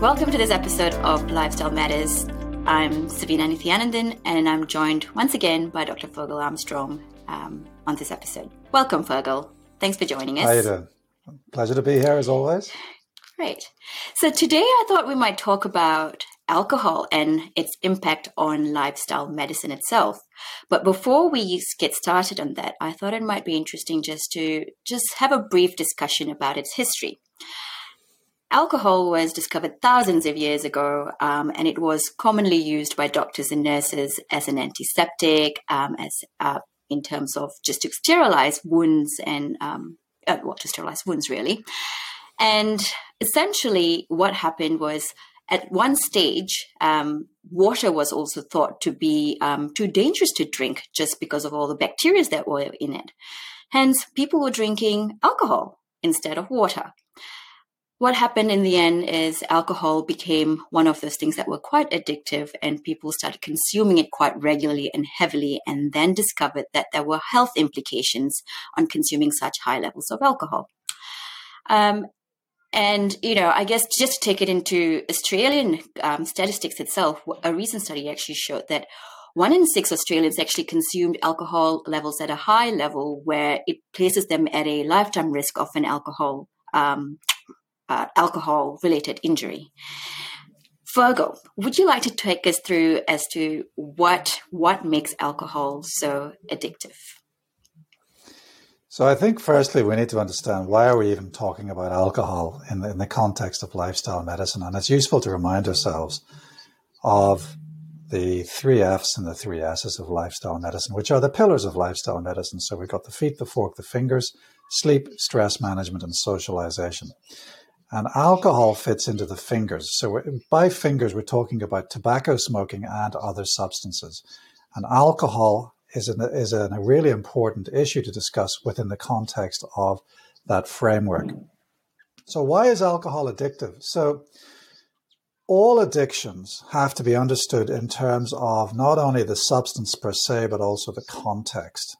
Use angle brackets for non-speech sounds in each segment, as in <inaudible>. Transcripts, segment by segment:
Welcome to this episode of Lifestyle Matters. I'm Savina Nithyanandan, and I'm joined once again by Dr. Fergal Armstrong um, on this episode. Welcome, Fergal. Thanks for joining us. How you doing? Pleasure to be here as always. Great. So today I thought we might talk about alcohol and its impact on lifestyle medicine itself. But before we get started on that, I thought it might be interesting just to just have a brief discussion about its history. Alcohol was discovered thousands of years ago, um, and it was commonly used by doctors and nurses as an antiseptic, um, as uh, in terms of just to sterilize wounds and um, uh, well, to sterilize wounds, really. And essentially, what happened was at one stage, um, water was also thought to be um, too dangerous to drink just because of all the bacteria that were in it. Hence, people were drinking alcohol instead of water what happened in the end is alcohol became one of those things that were quite addictive and people started consuming it quite regularly and heavily and then discovered that there were health implications on consuming such high levels of alcohol. Um, and you know i guess just to take it into australian um, statistics itself a recent study actually showed that one in six Australians actually consumed alcohol levels at a high level where it places them at a lifetime risk of an alcohol um, uh, alcohol related injury. Fergal, would you like to take us through as to what what makes alcohol so addictive? So I think firstly we need to understand why are we even talking about alcohol in the, in the context of lifestyle medicine, and it's useful to remind ourselves of the three F's and the three S's of lifestyle medicine, which are the pillars of lifestyle medicine. So we've got the feet, the fork, the fingers, sleep, stress management, and socialization. And alcohol fits into the fingers. So by fingers, we're talking about tobacco smoking and other substances. And alcohol is, is a really important issue to discuss within the context of that framework. So why is alcohol addictive? So all addictions have to be understood in terms of not only the substance per se, but also the context.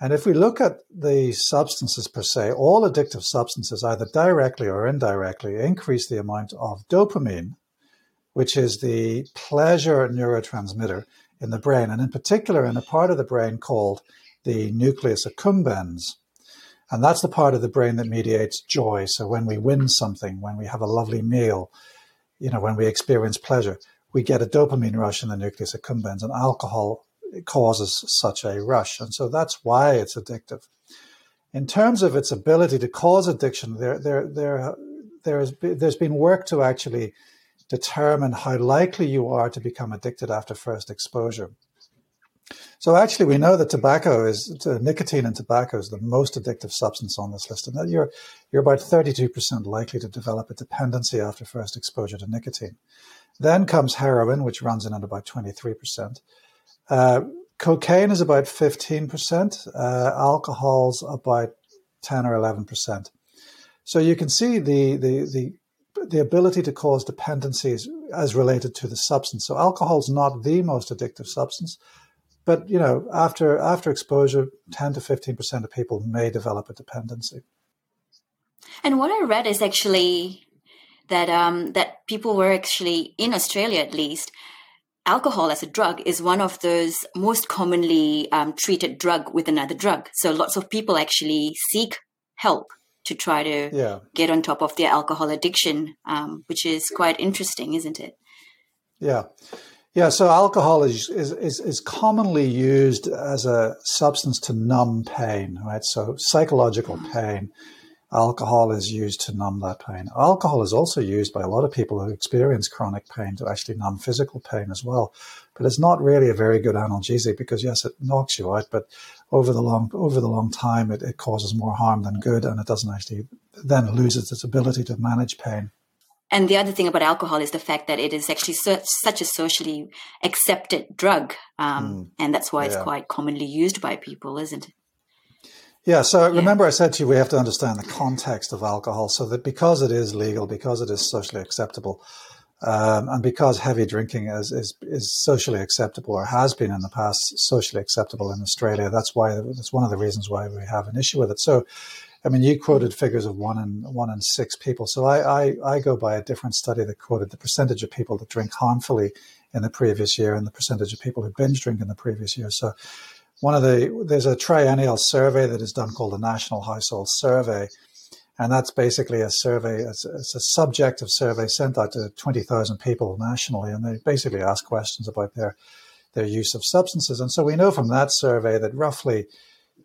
And if we look at the substances per se, all addictive substances, either directly or indirectly, increase the amount of dopamine, which is the pleasure neurotransmitter in the brain, and in particular in a part of the brain called the nucleus accumbens. And that's the part of the brain that mediates joy. So when we win something, when we have a lovely meal, you know, when we experience pleasure, we get a dopamine rush in the nucleus accumbens, and alcohol causes such a rush. And so that's why it's addictive. In terms of its ability to cause addiction, there, there, there, there's, there's been work to actually determine how likely you are to become addicted after first exposure. So actually, we know that tobacco is nicotine and tobacco is the most addictive substance on this list, and you're you're about 32% likely to develop a dependency after first exposure to nicotine. Then comes heroin, which runs in at about 23%. Uh, cocaine is about 15%, uh, alcohol's about 10 or 11%. So you can see the, the, the, the ability to cause dependencies as related to the substance. So alcohol is not the most addictive substance, but you know, after after exposure, 10 to 15% of people may develop a dependency. And what I read is actually that um, that people were actually in Australia at least alcohol as a drug is one of those most commonly um, treated drug with another drug. So lots of people actually seek help to try to yeah. get on top of their alcohol addiction, um, which is quite interesting, isn't it? Yeah. Yeah, so alcohol is, is, is, is, commonly used as a substance to numb pain, right? So psychological pain alcohol is used to numb that pain. Alcohol is also used by a lot of people who experience chronic pain to actually numb physical pain as well. But it's not really a very good analgesic because yes, it knocks you out, but over the long over the long time, it, it causes more harm than good, and it doesn't actually then loses its ability to manage pain. And the other thing about alcohol is the fact that it is actually so, such a socially accepted drug, um, mm. and that's why yeah. it's quite commonly used by people, isn't it? Yeah. So remember, I said to you, we have to understand the context of alcohol so that because it is legal, because it is socially acceptable, um, and because heavy drinking is, is, is socially acceptable or has been in the past socially acceptable in Australia, that's why that's one of the reasons why we have an issue with it. So I mean, you quoted figures of one in one in six people. So I, I, I go by a different study that quoted the percentage of people that drink harmfully in the previous year and the percentage of people who binge drink in the previous year. So one of the there's a triennial survey that is done called the National Household Survey, and that's basically a survey. It's, it's a subjective survey sent out to twenty thousand people nationally, and they basically ask questions about their their use of substances. And so we know from that survey that roughly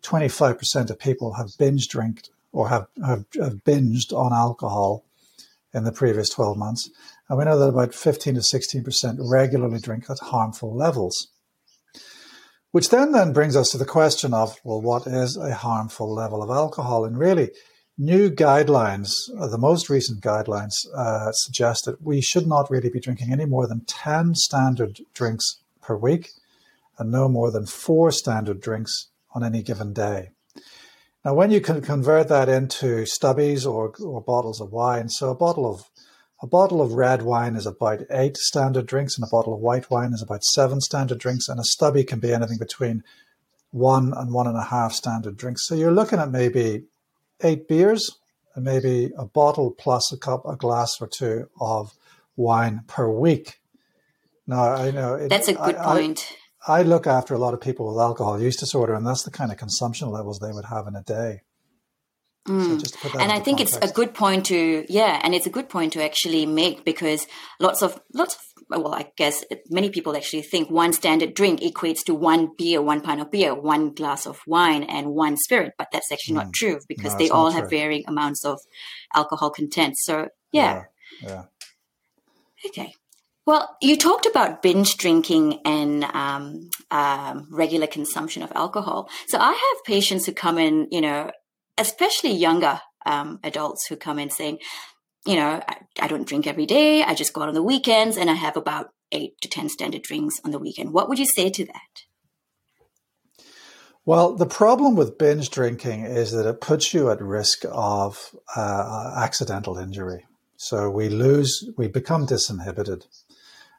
25% of people have binge drinked or have, have, have binged on alcohol in the previous 12 months. And we know that about 15 to 16% regularly drink at harmful levels. Which then then brings us to the question of, well, what is a harmful level of alcohol? And really, new guidelines, uh, the most recent guidelines, uh, suggest that we should not really be drinking any more than 10 standard drinks per week and no more than four standard drinks on any given day. Now, when you can convert that into stubbies or, or bottles of wine, so a bottle of a bottle of red wine is about eight standard drinks, and a bottle of white wine is about seven standard drinks, and a stubby can be anything between one and one and a half standard drinks. So you're looking at maybe eight beers and maybe a bottle plus a cup, a glass or two of wine per week. Now I know it, that's a good I, point. I, I look after a lot of people with alcohol use disorder, and that's the kind of consumption levels they would have in a day. Mm. So and I think context. it's a good point to yeah, and it's a good point to actually make because lots of lots of well, I guess many people actually think one standard drink equates to one beer, one pint of beer, one glass of wine, and one spirit, but that's actually mm. not true because no, they all have varying amounts of alcohol content. So yeah. yeah. yeah. Okay. Well, you talked about binge drinking and um, um, regular consumption of alcohol. So I have patients who come in, you know, especially younger um, adults who come in saying, you know, I, I, don't drink every day. I just go out on the weekends and I have about eight to 10 standard drinks on the weekend. What would you say to that? Well, the problem with binge drinking is that it puts you at risk of uh, accidental injury. So we lose, we become disinhibited.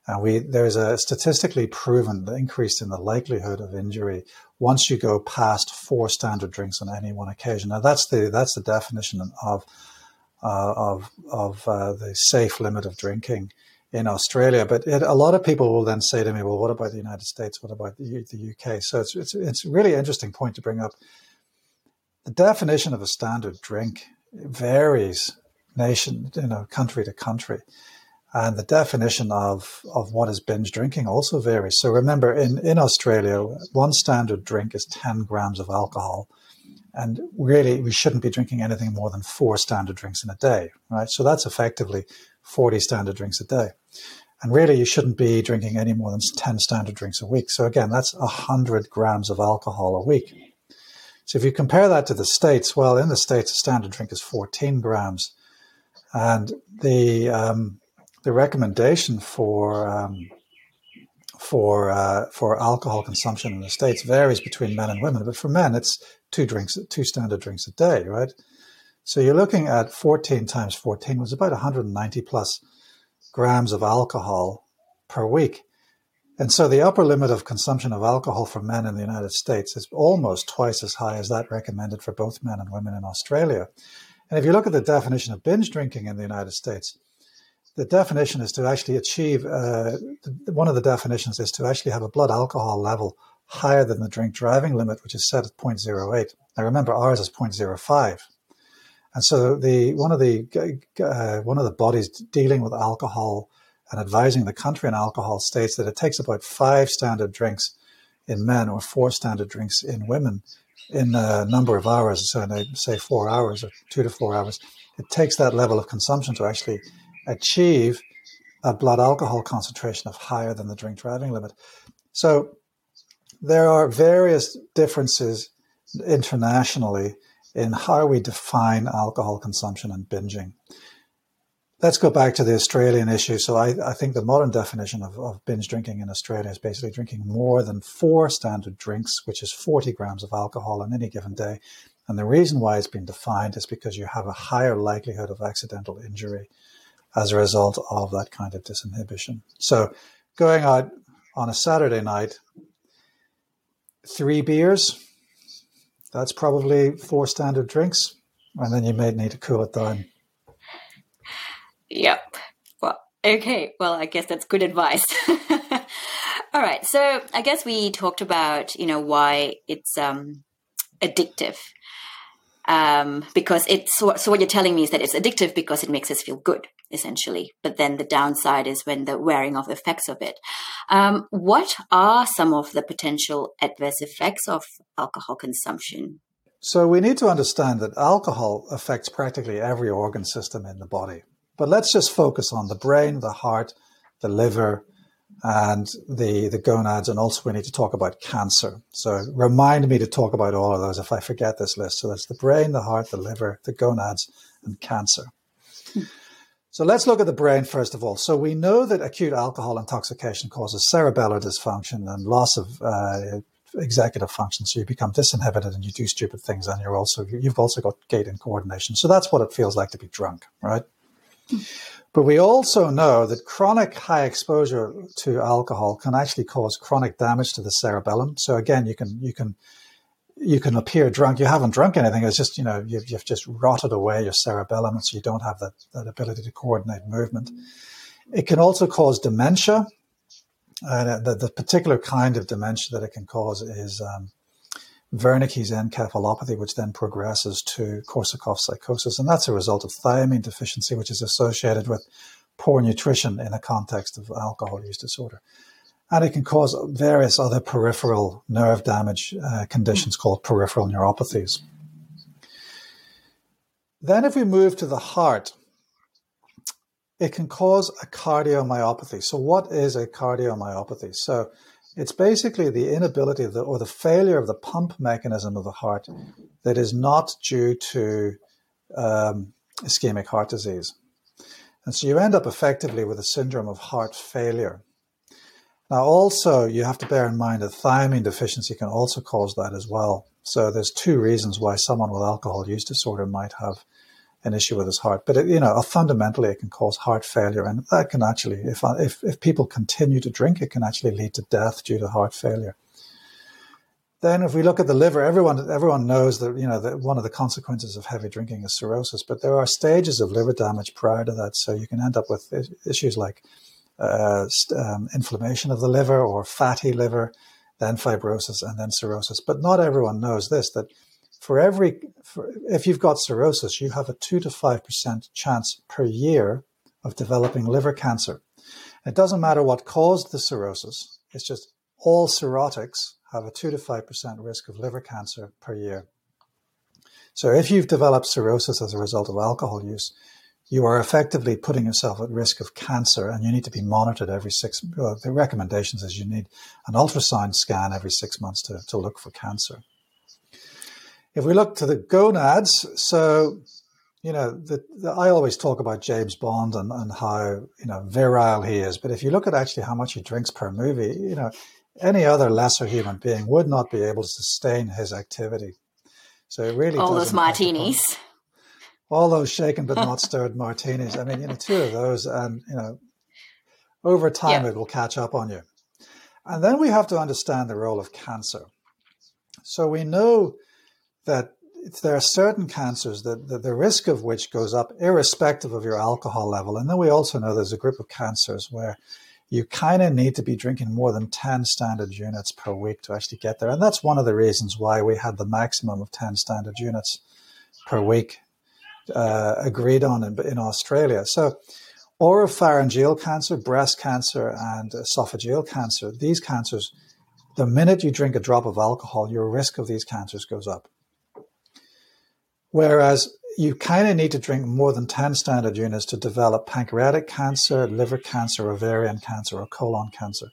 And we, there's a statistically proven increase in the likelihood of injury once you go past four standard drinks on any one occasion. Now that's the that's the definition of uh, of of uh, the safe limit of drinking in Australia. But it, a lot of people will then say to me, "Well, what about the United States? What about the, the UK?" So it's, it's it's a really interesting point to bring up. The definition of a standard drink varies nation, you know, country to country. And the definition of, of what is binge drinking also varies. So remember, in, in Australia, one standard drink is 10 grams of alcohol. And really, we shouldn't be drinking anything more than four standard drinks in a day, right? So that's effectively 40 standard drinks a day. And really, you shouldn't be drinking any more than 10 standard drinks a week. So again, that's 100 grams of alcohol a week. So if you compare that to the States, well, in the States, a standard drink is 14 grams. And the, um, the recommendation for um, for uh, for alcohol consumption in the states varies between men and women, but for men it's two drinks, two standard drinks a day, right? So you're looking at 14 times 14 was about 190 plus grams of alcohol per week. And so the upper limit of consumption of alcohol for men in the United States is almost twice as high as that recommended for both men and women in Australia. And if you look at the definition of binge drinking in the United States, the definition is to actually achieve uh, one of the definitions is to actually have a blood alcohol level higher than the drink driving limit, which is set at 0.08. Now remember, ours is 0.05. And so the one of the uh, one of the bodies dealing with alcohol and advising the country on alcohol states that it takes about five standard drinks in men or four standard drinks in women in a number of hours. So say four hours or two to four hours. It takes that level of consumption to actually achieve a blood alcohol concentration of higher than the drink driving limit. So there are various differences internationally in how we define alcohol consumption and binging. Let's go back to the Australian issue. So I, I think the modern definition of, of, binge drinking in Australia is basically drinking more than four standard drinks, which is 40 grams of alcohol on any given day. And the reason why it's been defined is because you have a higher likelihood of accidental injury as a result of that kind of disinhibition. So going out on a Saturday night, three beers, that's probably four standard drinks. and then you may need to cool it down. Yep. Well, okay. Well, I guess that's good advice. <laughs> All right. So I guess we talked about, you know, why it's um, addictive. Um, because it's so, so what you're telling me is that it's addictive because it makes us feel good, essentially. But then the downside is when the wearing off effects of it. Um, what are some of the potential adverse effects of alcohol consumption? So we need to understand that alcohol affects practically every organ system in the body. But let's just focus on the brain, the heart, the liver, and the, the gonads. And also we need to talk about cancer. So remind me to talk about all of those if I forget this list. So that's the brain, the heart, the liver, the gonads, and cancer. So let's look at the brain first of all. So we know that acute alcohol intoxication causes cerebellar dysfunction and loss of uh, executive function. So you become disinhibited and you do stupid things, and you're also you've also got gait and coordination. So that's what it feels like to be drunk, right? But we also know that chronic high exposure to alcohol can actually cause chronic damage to the cerebellum. So again, you can you can you can appear drunk. You haven't drunk anything. It's just you know you've, you've just rotted away your cerebellum, so you don't have that, that ability to coordinate movement. It can also cause dementia. Uh, the, the particular kind of dementia that it can cause is um, Wernicke's encephalopathy, which then progresses to Korsakoff psychosis. And that's a result of thiamine deficiency, which is associated with poor nutrition in the context of alcohol use disorder. And it can cause various other peripheral nerve damage uh, conditions called peripheral neuropathies. Then, if we move to the heart, it can cause a cardiomyopathy. So, what is a cardiomyopathy? So, it's basically the inability the, or the failure of the pump mechanism of the heart that is not due to um, ischemic heart disease. And so you end up effectively with a syndrome of heart failure. Now, also, you have to bear in mind that thiamine deficiency can also cause that as well. So there's two reasons why someone with alcohol use disorder might have an issue with his heart. But it, you know, fundamentally, it can cause heart failure, and that can actually, if if if people continue to drink, it can actually lead to death due to heart failure. Then, if we look at the liver, everyone everyone knows that you know that one of the consequences of heavy drinking is cirrhosis. But there are stages of liver damage prior to that, so you can end up with issues like uh, um, inflammation of the liver or fatty liver, then fibrosis, and then cirrhosis. But not everyone knows this that for every, for, if you've got cirrhosis, you have a two to 5% chance per year of developing liver cancer. It doesn't matter what caused the cirrhosis. It's just all cirrhotics have a two to 5% risk of liver cancer per year. So if you've developed cirrhosis as a result of alcohol use, you are effectively putting yourself at risk of cancer and you need to be monitored every six well, the recommendations is you need an ultrasound scan every six months to, to look for cancer if we look to the gonads, so you know, the, the, I always talk about James Bond and, and how you know virile he is, but if you look at actually how much he drinks per movie, you know, any other lesser human being would not be able to sustain his activity. So it really all those martinis, all those shaken but not <laughs> stirred martinis. I mean, you know, two of those, and you know, over time yeah. it will catch up on you. And then we have to understand the role of cancer. So we know that there are certain cancers that, that, the risk of which goes up irrespective of your alcohol level. And then we also know there's a group of cancers where you kind of need to be drinking more than 10 standard units per week to actually get there. And that's one of the reasons why we had the maximum of 10 standard units per week uh, agreed on in, in Australia. So, oropharyngeal cancer, breast cancer, and esophageal cancer, these cancers, the minute you drink a drop of alcohol, your risk of these cancers goes up. Whereas you kind of need to drink more than 10 standard units to develop pancreatic cancer, liver cancer, ovarian cancer, or colon cancer.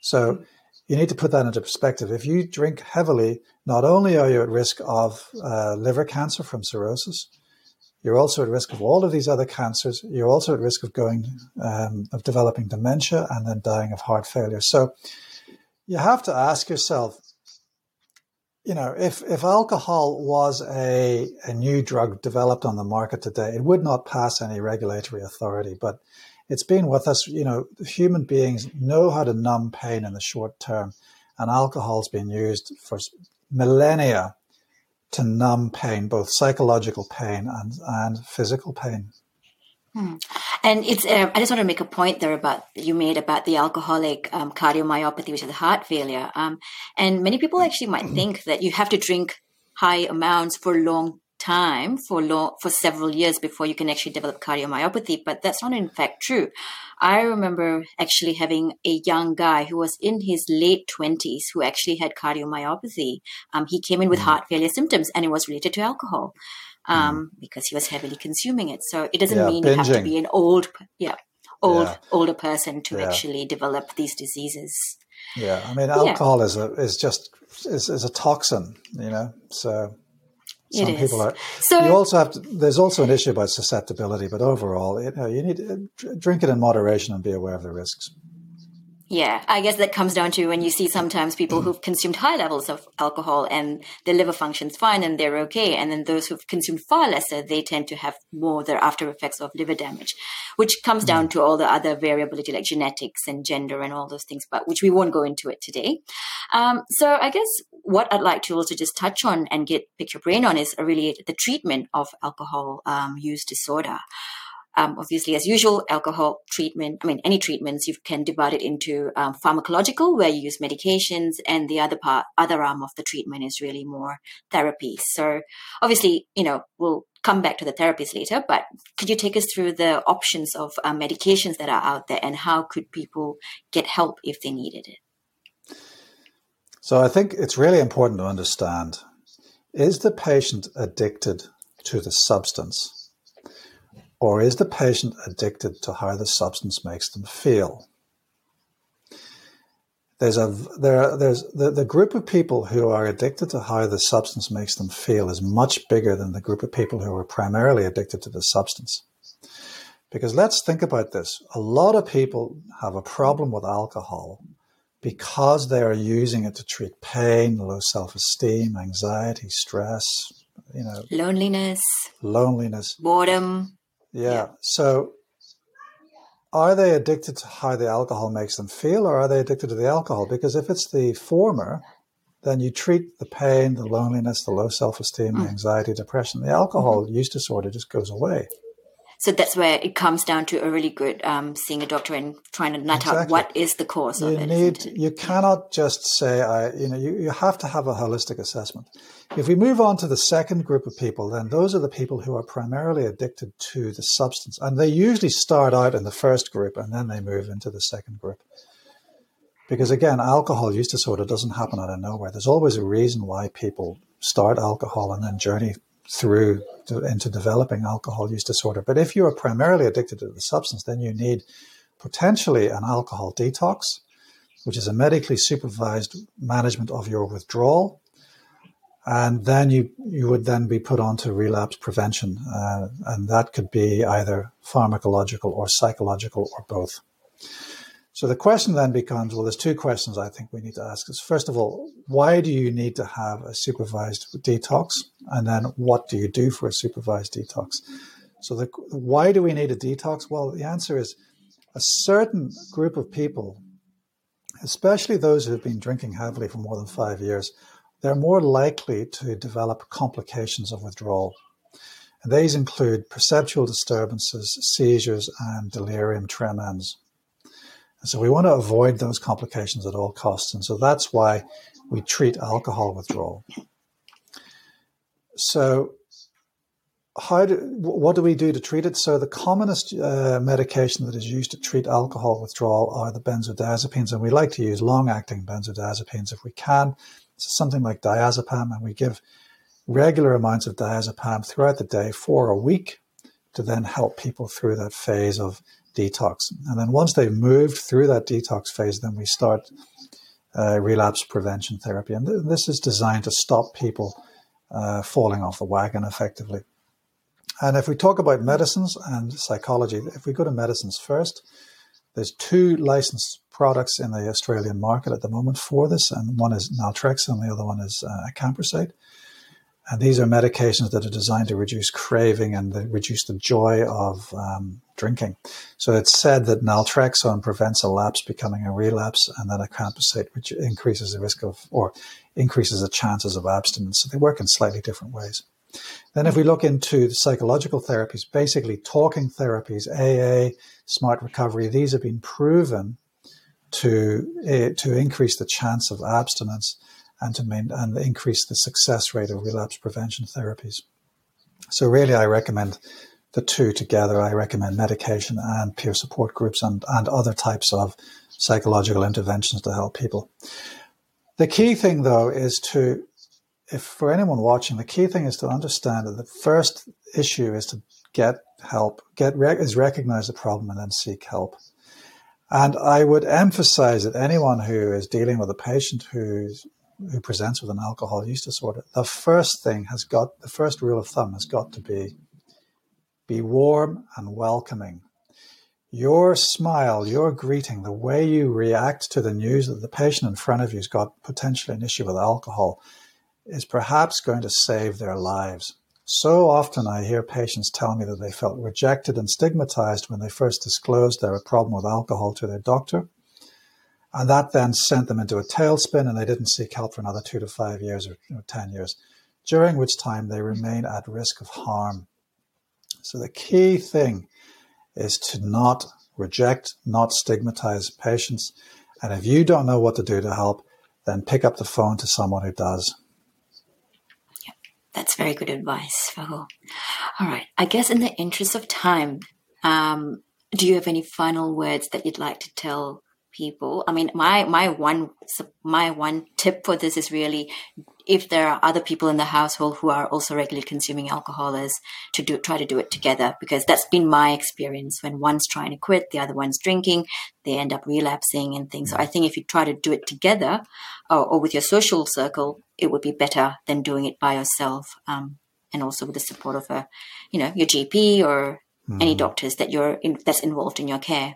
So you need to put that into perspective. If you drink heavily, not only are you at risk of uh, liver cancer from cirrhosis, you're also at risk of all of these other cancers. You're also at risk of going, um, of developing dementia and then dying of heart failure. So you have to ask yourself, you know, if, if alcohol was a, a new drug developed on the market today, it would not pass any regulatory authority. But it's been with us, you know, human beings know how to numb pain in the short term, and alcohol's been used for millennia to numb pain, both psychological pain and, and physical pain. Hmm. And it's, um, I just want to make a point there about, you made about the alcoholic um, cardiomyopathy, which is heart failure. Um, and many people actually might think that you have to drink high amounts for a long time for long, for several years before you can actually develop cardiomyopathy, but that's not in fact true. I remember actually having a young guy who was in his late twenties who actually had cardiomyopathy. Um, he came in with mm. heart failure symptoms, and it was related to alcohol um, mm. because he was heavily consuming it. So it doesn't yeah, mean binging. you have to be an old, yeah, old yeah. older person to yeah. actually develop these diseases. Yeah, I mean, alcohol is a is just is, is a toxin, you know. So some it people is. are. So you also have to. There's also an issue about susceptibility, but overall, you know, you need to drink it in moderation and be aware of the risks. Yeah, I guess that comes down to when you see sometimes people who've consumed high levels of alcohol and their liver functions fine and they're okay. And then those who've consumed far lesser, they tend to have more their after effects of liver damage, which comes mm. down to all the other variability like genetics and gender and all those things, but which we won't go into it today. Um, so I guess what I'd like to also just touch on and get pick your brain on is really the treatment of alcohol um, use disorder. Um, obviously, as usual, alcohol treatment, I mean, any treatments, you can divide it into um, pharmacological, where you use medications, and the other part, other arm of the treatment is really more therapies. So obviously, you know, we'll come back to the therapies later, but could you take us through the options of uh, medications that are out there and how could people get help if they needed it? So I think it's really important to understand is the patient addicted to the substance? Or is the patient addicted to how the substance makes them feel? There's a there there's the, the group of people who are addicted to how the substance makes them feel is much bigger than the group of people who are primarily addicted to the substance. Because let's think about this. A lot of people have a problem with alcohol because they are using it to treat pain, low self-esteem, anxiety, stress, you know, loneliness, loneliness, boredom, yeah. yeah. So are they addicted to how the alcohol makes them feel or are they addicted to the alcohol? Because if it's the former, then you treat the pain, the loneliness, the low self esteem, mm. the anxiety, depression. The alcohol mm-hmm. use disorder just goes away. So that's where it comes down to a really good um, seeing a doctor and trying to nut exactly. out what is the cause you of it. Need, you cannot just say, I, you know, you, you have to have a holistic assessment. If we move on to the second group of people, then those are the people who are primarily addicted to the substance. And they usually start out in the first group and then they move into the second group. Because again, alcohol use disorder doesn't happen out of nowhere. There's always a reason why people start alcohol and then journey through to, into developing alcohol use disorder. But if you are primarily addicted to the substance, then you need potentially an alcohol detox, which is a medically supervised management of your withdrawal. And then you, you would then be put onto relapse prevention. Uh, and that could be either pharmacological or psychological or both. So the question then becomes well, there's two questions I think we need to ask. Is first of all, why do you need to have a supervised detox? And then what do you do for a supervised detox? So the, why do we need a detox? Well, the answer is a certain group of people, especially those who have been drinking heavily for more than five years, they're more likely to develop complications of withdrawal. And these include perceptual disturbances, seizures, and delirium tremens. And So we want to avoid those complications at all costs. And so that's why we treat alcohol withdrawal. So how do, what do we do to treat it? So the commonest uh, medication that is used to treat alcohol withdrawal are the benzodiazepines, and we like to use long-acting benzodiazepines if we can. So something like diazepam, and we give regular amounts of diazepam throughout the day for a week to then help people through that phase of detox. And then once they've moved through that detox phase, then we start uh, relapse prevention therapy. And th- this is designed to stop people uh, falling off the wagon effectively. And if we talk about medicines and psychology, if we go to medicines first, there's two licensed products in the Australian market at the moment for this, and one is naltrexone and the other one is uh, acamprosate. And these are medications that are designed to reduce craving and reduce the joy of um, drinking. So it's said that naltrexone prevents a lapse becoming a relapse, and that acamprosate, which increases the risk of or increases the chances of abstinence. So they work in slightly different ways. Then, if we look into the psychological therapies, basically talking therapies, AA, smart recovery, these have been proven to uh, to increase the chance of abstinence and to main, and increase the success rate of relapse prevention therapies. So, really, I recommend the two together. I recommend medication and peer support groups and, and other types of psychological interventions to help people. The key thing, though, is to, if for anyone watching, the key thing is to understand that the first issue is to get help, get is recognize the problem and then seek help. And I would emphasize that anyone who is dealing with a patient who's who presents with an alcohol use disorder, the first thing has got the first rule of thumb has got to be be warm and welcoming. Your smile, your greeting, the way you react to the news that the patient in front of you has got potentially an issue with alcohol is perhaps going to save their lives. So often I hear patients tell me that they felt rejected and stigmatized when they first disclosed their problem with alcohol to their doctor. And that then sent them into a tailspin and they didn't seek help for another two to five years or you know, 10 years, during which time they remain at risk of harm. So the key thing is to not reject, not stigmatize patients. And if you don't know what to do to help, then pick up the phone to someone who does. That's very good advice, Fergal. All right. I guess in the interest of time, um, do you have any final words that you'd like to tell people? I mean, my my one my one tip for this is really if there are other people in the household who are also regularly consuming alcohol, is to do try to do it together because that's been my experience. When one's trying to quit, the other one's drinking, they end up relapsing and things. So I think if you try to do it together or, or with your social circle, it would be better than doing it by yourself. Um, and also with the support of a, you know, your GP or mm. any doctors that you're in, that's involved in your care.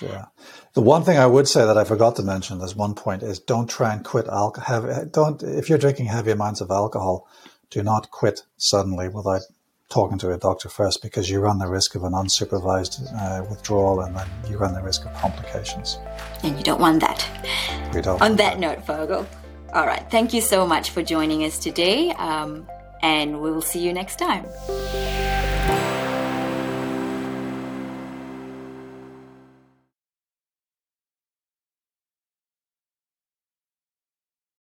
Yeah. The one thing I would say that I forgot to mention as one point is don't try and quit alcohol. Don't, if you're drinking heavy amounts of alcohol, do not quit suddenly without talking to a doctor first because you run the risk of an unsupervised uh, withdrawal and then you run the risk of complications. And you don't want that. We don't. On that, that note, Fergal. All right. Thank you so much for joining us today. Um, and we will see you next time.